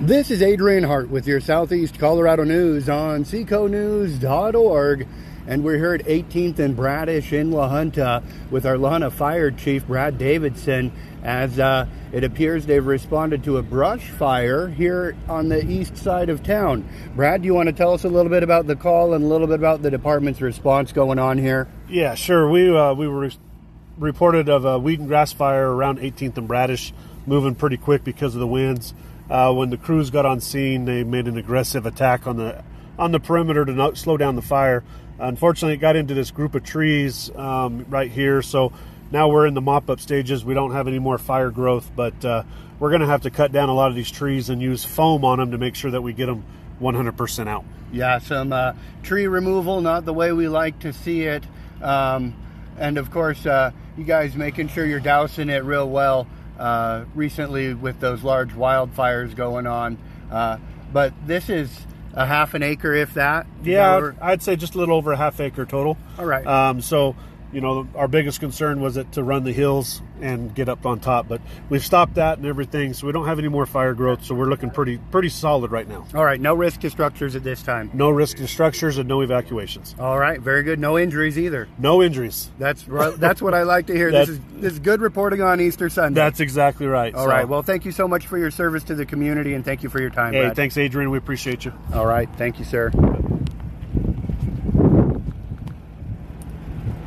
This is Adrian Hart with your Southeast Colorado News on seconews.org. And we're here at 18th and Bradish in La Junta with our La Fire Chief, Brad Davidson, as uh, it appears they've responded to a brush fire here on the east side of town. Brad, do you want to tell us a little bit about the call and a little bit about the department's response going on here? Yeah, sure. We, uh, we were re- reported of a weed and grass fire around 18th and Bradish, moving pretty quick because of the winds. Uh, when the crews got on scene, they made an aggressive attack on the on the perimeter to not slow down the fire. Unfortunately, it got into this group of trees um, right here, so now we're in the mop up stages. We don't have any more fire growth, but uh, we're going to have to cut down a lot of these trees and use foam on them to make sure that we get them 100% out. Yeah, some uh, tree removal, not the way we like to see it. Um, and of course, uh, you guys making sure you're dousing it real well uh, recently with those large wildfires going on. Uh, but this is a half an acre, if that. Yeah, I'd say just a little over a half acre total. All right. Um, so, you know, our biggest concern was it to run the hills and get up on top, but we've stopped that and everything, so we don't have any more fire growth. So we're looking pretty pretty solid right now. All right, no risk to structures at this time. No risk to structures and no evacuations. All right, very good. No injuries either. No injuries. That's that's what I like to hear. This is this is good reporting on Easter Sunday. That's exactly right. All right. Well, thank you so much for your service to the community, and thank you for your time. hey, Brad. thanks, Adrian. We appreciate you. All right. Thank you, sir.